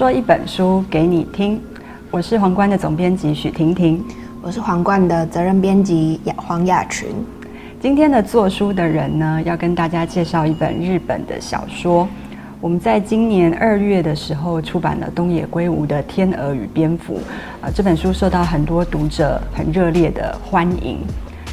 说一本书给你听，我是皇冠的总编辑许婷婷，我是皇冠的责任编辑黄雅群。今天的做书的人呢，要跟大家介绍一本日本的小说。我们在今年二月的时候出版了东野圭吾的《天鹅与蝙蝠》啊，这本书受到很多读者很热烈的欢迎。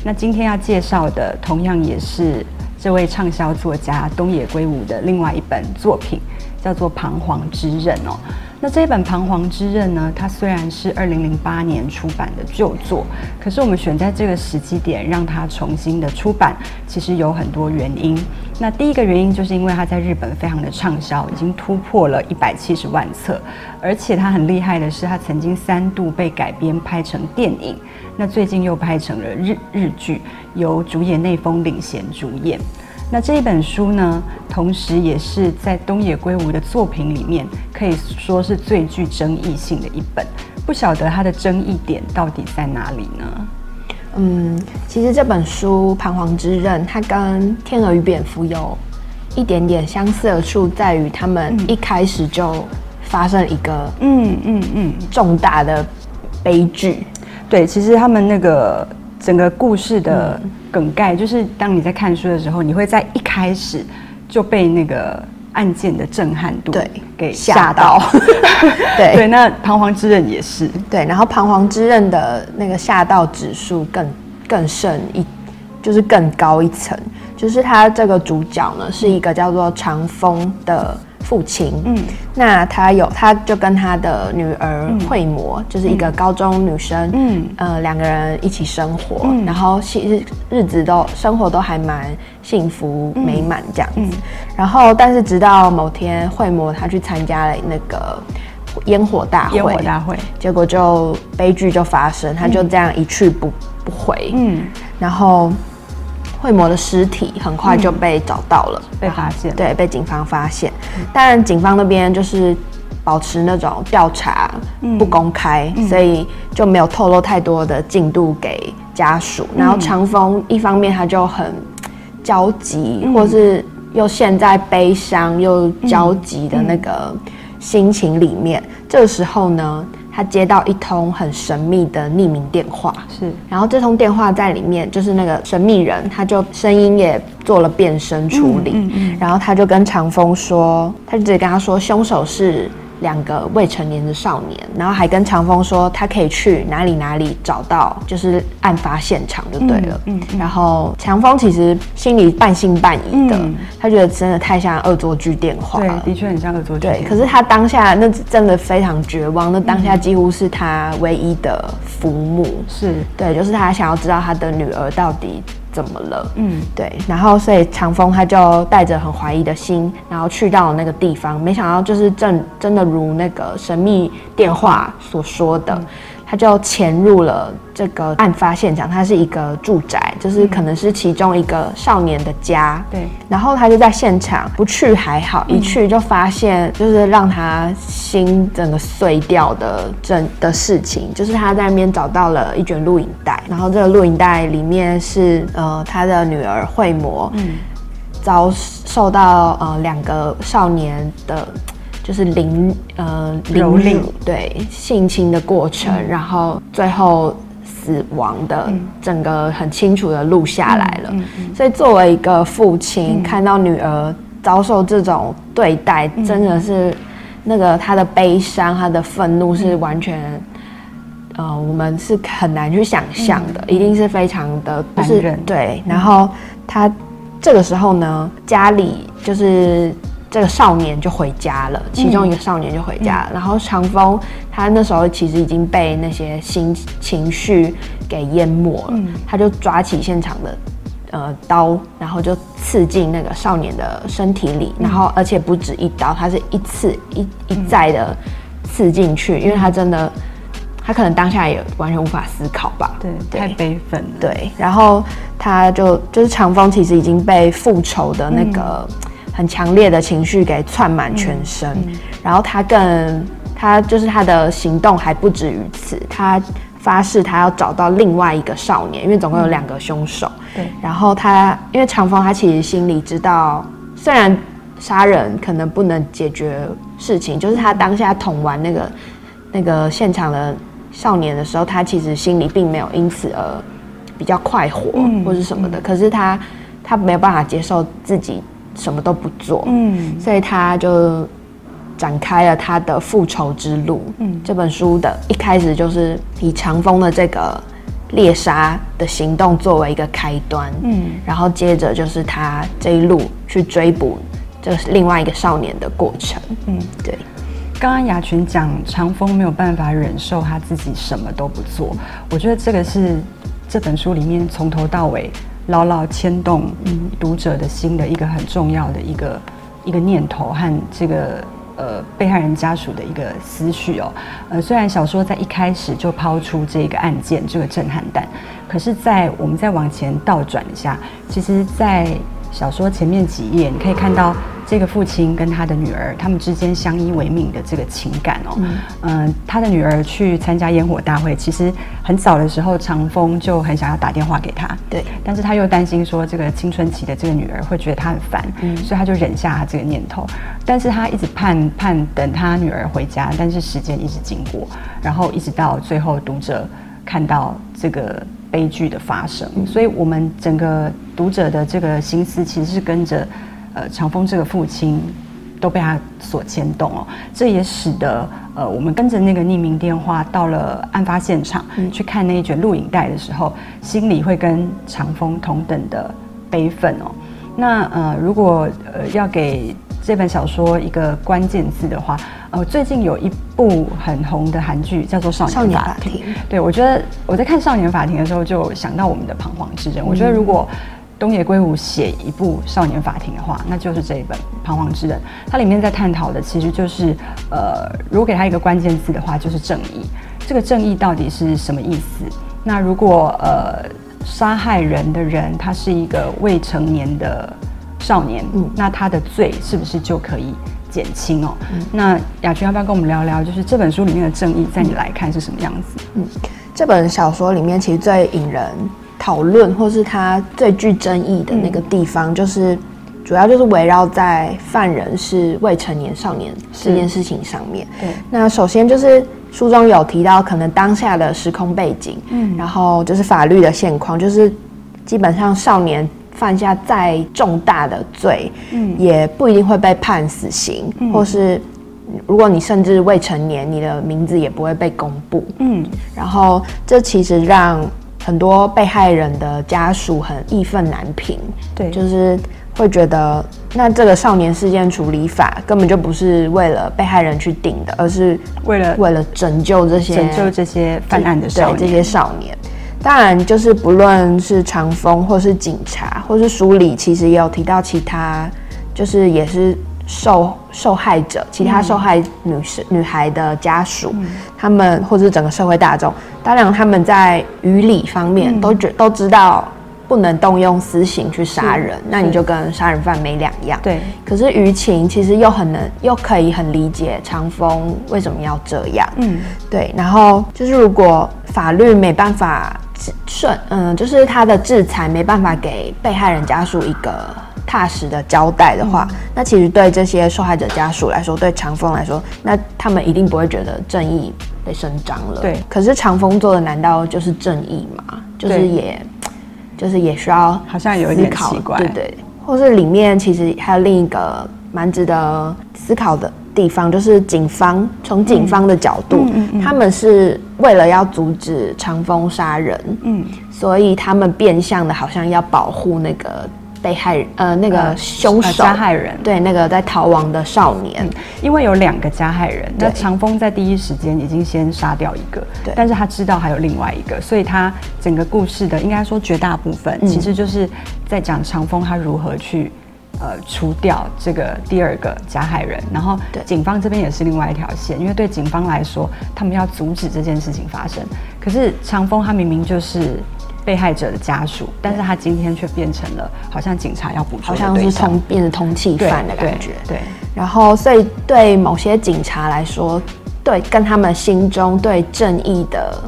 那今天要介绍的，同样也是这位畅销作家东野圭吾的另外一本作品。叫做《彷徨之刃》哦，那这一本《彷徨之刃》呢，它虽然是二零零八年出版的旧作，可是我们选在这个时机点让它重新的出版，其实有很多原因。那第一个原因就是因为它在日本非常的畅销，已经突破了一百七十万册，而且它很厉害的是，它曾经三度被改编拍成电影，那最近又拍成了日日剧，由主演内丰领衔主演。那这一本书呢，同时也是在东野圭吾的作品里面，可以说是最具争议性的一本。不晓得它的争议点到底在哪里呢？嗯，其实这本书《彷徨之刃》，它跟《天鹅与蝙蝠》有一点点相似的处，在于他们一开始就发生一个嗯嗯嗯重大的悲剧。对，其实他们那个。整个故事的梗概就是，当你在看书的时候，你会在一开始就被那个案件的震撼度对给吓到。对对，那彷徨之刃也是对，然后彷徨之刃的那个吓到指数更更胜一，就是更高一层。就是他这个主角呢，是一个叫做长风的。父亲，嗯，那他有，他就跟他的女儿惠魔，嗯、就是一个高中女生，嗯，呃，两个人一起生活，嗯、然后其实日子都生活都还蛮幸福美满这样子。然后，但是直到某天，惠魔她去参加了那个烟火大会，烟火大会，结果就悲剧就发生，她就这样一去不不回，嗯，然后。惠魔的尸体很快就被找到了，嗯、被发现，对，被警方发现。但警方那边就是保持那种调查不公开，嗯、所以就没有透露太多的进度给家属。嗯、然后长风一方面他就很焦急，嗯、或是又陷在悲伤又焦急的那个心情里面。嗯、这个时候呢，他接到一通很神秘的匿名电话，是，然后这通电话在里面，就是那个神秘人，他就声音也做了变声处理，嗯嗯嗯、然后他就跟长风说，他就直接跟他说，凶手是。两个未成年的少年，然后还跟长风说他可以去哪里哪里找到，就是案发现场就对了。嗯，嗯，然后长风其实心里半信半疑的，嗯、他觉得真的太像恶作剧电话了。对，的确很像恶作剧。对，可是他当下那真的非常绝望，那当下几乎是他唯一的父母。是对，就是他想要知道他的女儿到底。怎么了？嗯，对，然后所以长风他就带着很怀疑的心，然后去到那个地方，没想到就是正真的如那个神秘电话所说的。嗯他就潜入了这个案发现场，它是一个住宅，就是可能是其中一个少年的家。对，然后他就在现场，不去还好，一去就发现就是让他心整个碎掉的整的事情，就是他在那边找到了一卷录影带，然后这个录影带里面是呃他的女儿惠魔，嗯，遭受到呃两个少年的。就是凌呃凌辱对性侵的过程，嗯、然后最后死亡的整个很清楚的录下来了。所以作为一个父亲，嗯、看到女儿遭受这种对待，嗯、真的是那个他的悲伤、他的愤怒是完全，嗯、呃，我们是很难去想象的，嗯、一定是非常的不是人对。然后他这个时候呢，家里就是。这个少年就回家了，其中一个少年就回家了。嗯、然后长风他那时候其实已经被那些心情绪给淹没了，嗯、他就抓起现场的呃刀，然后就刺进那个少年的身体里，嗯、然后而且不止一刀，他是一次一一再的刺进去，嗯、因为他真的他可能当下也完全无法思考吧，对，对。太悲愤了，对。然后他就就是长风其实已经被复仇的那个。嗯很强烈的情绪给窜满全身，嗯嗯、然后他更，他就是他的行动还不止于此，他发誓他要找到另外一个少年，因为总共有两个凶手。对、嗯，然后他因为长风他其实心里知道，虽然杀人可能不能解决事情，就是他当下捅完那个那个现场的少年的时候，他其实心里并没有因此而比较快活或是什么的，嗯、可是他他没有办法接受自己什么都不做，嗯，所以他就展开了他的复仇之路。嗯，这本书的一开始就是以长风的这个猎杀的行动作为一个开端，嗯，然后接着就是他这一路去追捕这另外一个少年的过程，嗯，对。刚刚雅群讲长风没有办法忍受他自己什么都不做，我觉得这个是这本书里面从头到尾牢牢牵动读者的心的一个很重要的一个一个念头和这个。呃，被害人家属的一个思绪哦，呃，虽然小说在一开始就抛出这个案件这个震撼弹，可是，在我们再往前倒转一下，其实，在小说前面几页，你可以看到。这个父亲跟他的女儿，他们之间相依为命的这个情感哦，嗯、呃，他的女儿去参加烟火大会，其实很早的时候，长风就很想要打电话给他，对，但是他又担心说这个青春期的这个女儿会觉得他很烦，嗯，所以他就忍下他这个念头，但是他一直盼盼等他女儿回家，但是时间一直经过，然后一直到最后读者看到这个悲剧的发生，嗯、所以我们整个读者的这个心思其实是跟着。呃，长风这个父亲都被他所牵动哦，这也使得呃，我们跟着那个匿名电话到了案发现场，嗯、去看那一卷录影带的时候，心里会跟长风同等的悲愤哦。那呃，如果呃要给这本小说一个关键字的话，呃，最近有一部很红的韩剧叫做《少年法庭》。对，我觉得我在看《少年法庭》的时候，就想到我们的彷徨之人。我觉得如果东野圭吾写一部少年法庭的话，那就是这一本《彷徨之人》。它里面在探讨的其实就是，呃，如果给他一个关键字的话，就是正义。这个正义到底是什么意思？那如果呃杀害人的人他是一个未成年的少年，嗯，那他的罪是不是就可以减轻哦？嗯，那雅群要不要跟我们聊聊，就是这本书里面的正义，在你来看是什么样子？嗯，这本小说里面其实最引人。讨论或是它最具争议的那个地方，就是主要就是围绕在犯人是未成年少年这件事情上面。对，那首先就是书中有提到可能当下的时空背景，嗯，然后就是法律的现况，就是基本上少年犯下再重大的罪，嗯，也不一定会被判死刑，或是如果你甚至未成年，你的名字也不会被公布，嗯，然后这其实让。很多被害人的家属很义愤难平，对，就是会觉得，那这个少年事件处理法根本就不是为了被害人去定的，而是为了为了拯救这些拯救这些犯案的少年。这些少年。当然，就是不论是长风，或是警察，或是书里，其实也有提到其他，就是也是。受受害者，其他受害女士、嗯、女孩的家属，嗯、他们或者是整个社会大众，当然他们在于理方面都觉、嗯、都知道不能动用私刑去杀人，那你就跟杀人犯没两样。对。可是于情其实又很能，又可以很理解长风为什么要这样。嗯，对。然后就是如果法律没办法顺，嗯，就是他的制裁没办法给被害人家属一个。踏实的交代的话，嗯、那其实对这些受害者家属来说，对长风来说，那他们一定不会觉得正义被伸张了。对。可是长风做的难道就是正义吗？就是也，就是也需要好像有一点奇怪，对对。或是里面其实还有另一个蛮值得思考的地方，就是警方从警方的角度，他们是为了要阻止长风杀人，嗯，所以他们变相的好像要保护那个。被害人呃，那个凶手加害人，对那个在逃亡的少年，嗯、因为有两个加害人，那长风在第一时间已经先杀掉一个，对，但是他知道还有另外一个，所以他整个故事的应该说绝大部分，嗯、其实就是在讲长风他如何去呃除掉这个第二个加害人，然后警方这边也是另外一条线，因为对警方来说，他们要阻止这件事情发生，可是长风他明明就是。被害者的家属，但是他今天却变成了好像警察要捕捉，好像是通变成通缉犯的感觉。对，对，然后所以对某些警察来说，对跟他们心中对正义的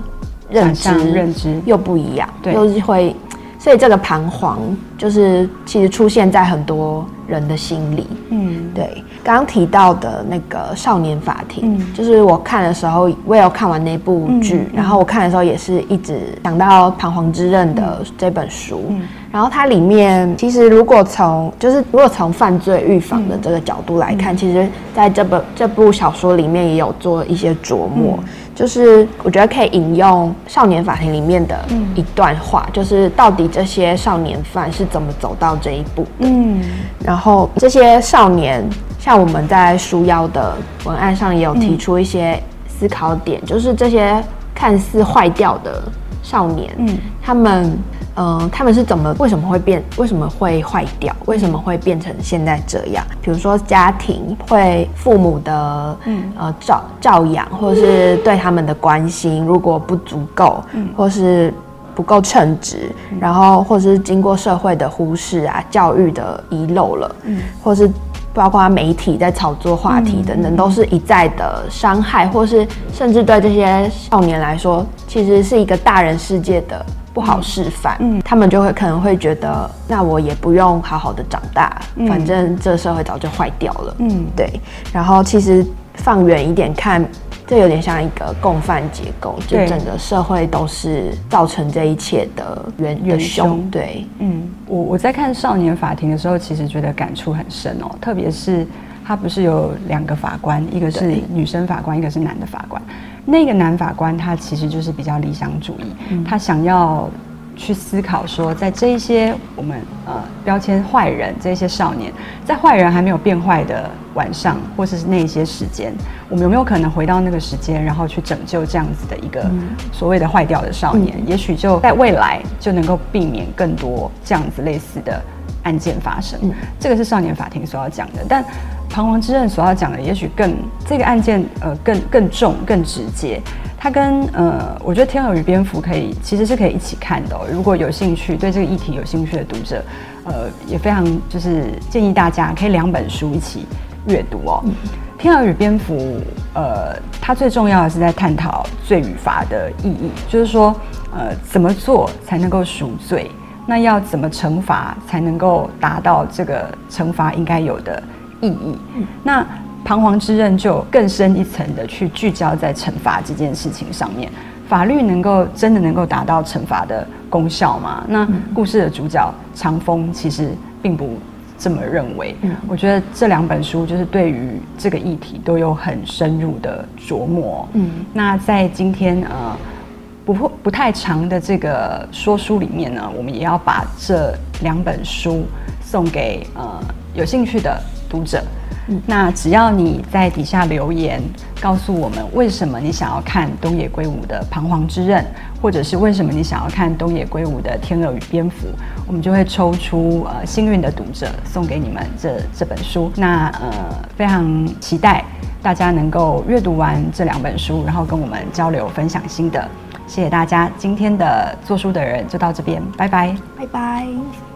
认知认知又不一样，对，又是会所以这个彷徨就是其实出现在很多人的心里。嗯，对。刚刚提到的那个《少年法庭》，嗯，就是我看的时候，我也有看完那部剧，嗯，然后我看的时候也是一直想到《彷徨之刃》的这本书。嗯，然后它里面其实如果从就是如果从犯罪预防的这个角度来看，嗯，其实在这本这部小说里面也有做一些琢磨。嗯就是我觉得可以引用《少年法庭》里面的一段话，嗯、就是到底这些少年犯是怎么走到这一步的？嗯，然后这些少年，像我们在书腰的文案上也有提出一些思考点，嗯、就是这些看似坏掉的少年，嗯，他们。嗯，他们是怎么？为什么会变？为什么会坏掉？为什么会变成现在这样？比如说家庭会父母的嗯呃照照养，或者是对他们的关心，如果不足够，嗯，或是不够称职，然后或者是经过社会的忽视啊，教育的遗漏了，嗯，或是包括媒体在炒作话题等等，都是一再的伤害，或是甚至对这些少年来说，其实是一个大人世界的。不好示范，嗯，他们就会可能会觉得，那我也不用好好的长大，嗯，反正这社会早就坏掉了，嗯，对。然后其实放远一点看，这有点像一个共犯结构，就整个社会都是造成这一切的元元凶。对，嗯，我我在看《少年法庭》的时候，其实觉得感触很深哦，特别是他不是有两个法官，一个是女生法官，一个是男的法官。那个男法官他其实就是比较理想主义，嗯、他想要去思考说，在这一些我们呃标签坏人这些少年，在坏人还没有变坏的晚上，或者是那一些时间，我们有没有可能回到那个时间，然后去拯救这样子的一个所谓的坏掉的少年？嗯、也许就在未来就能够避免更多这样子类似的案件发生。嗯、这个是少年法庭所要讲的，但。彷徨之刃所要讲的，也许更这个案件，呃，更更重、更直接。它跟呃，我觉得《天鹅与蝙蝠》可以其实是可以一起看的哦。如果有兴趣，对这个议题有兴趣的读者，呃，也非常就是建议大家可以两本书一起阅读哦。嗯，《天鹅与蝙蝠》呃，它最重要的是在探讨罪与罚的意义，就是说，呃，怎么做才能够赎罪？那要怎么惩罚才能够达到这个惩罚应该有的？意义，那彷徨之刃就更深一层的去聚焦在惩罚这件事情上面。法律能够真的能够达到惩罚的功效吗？那故事的主角长风其实并不这么认为。我觉得这两本书就是对于这个议题都有很深入的琢磨。嗯，那在今天呃不不太长的这个说书里面呢，我们也要把这两本书送给呃有兴趣的。读者，那只要你在底下留言，告诉我们为什么你想要看东野圭吾的《彷徨之刃》，或者是为什么你想要看东野圭吾的《天鹅与蝙蝠》，我们就会抽出呃幸运的读者送给你们这这本书。那呃非常期待大家能够阅读完这两本书，然后跟我们交流分享心得。谢谢大家，今天的做书的人就到这边，拜拜，拜拜。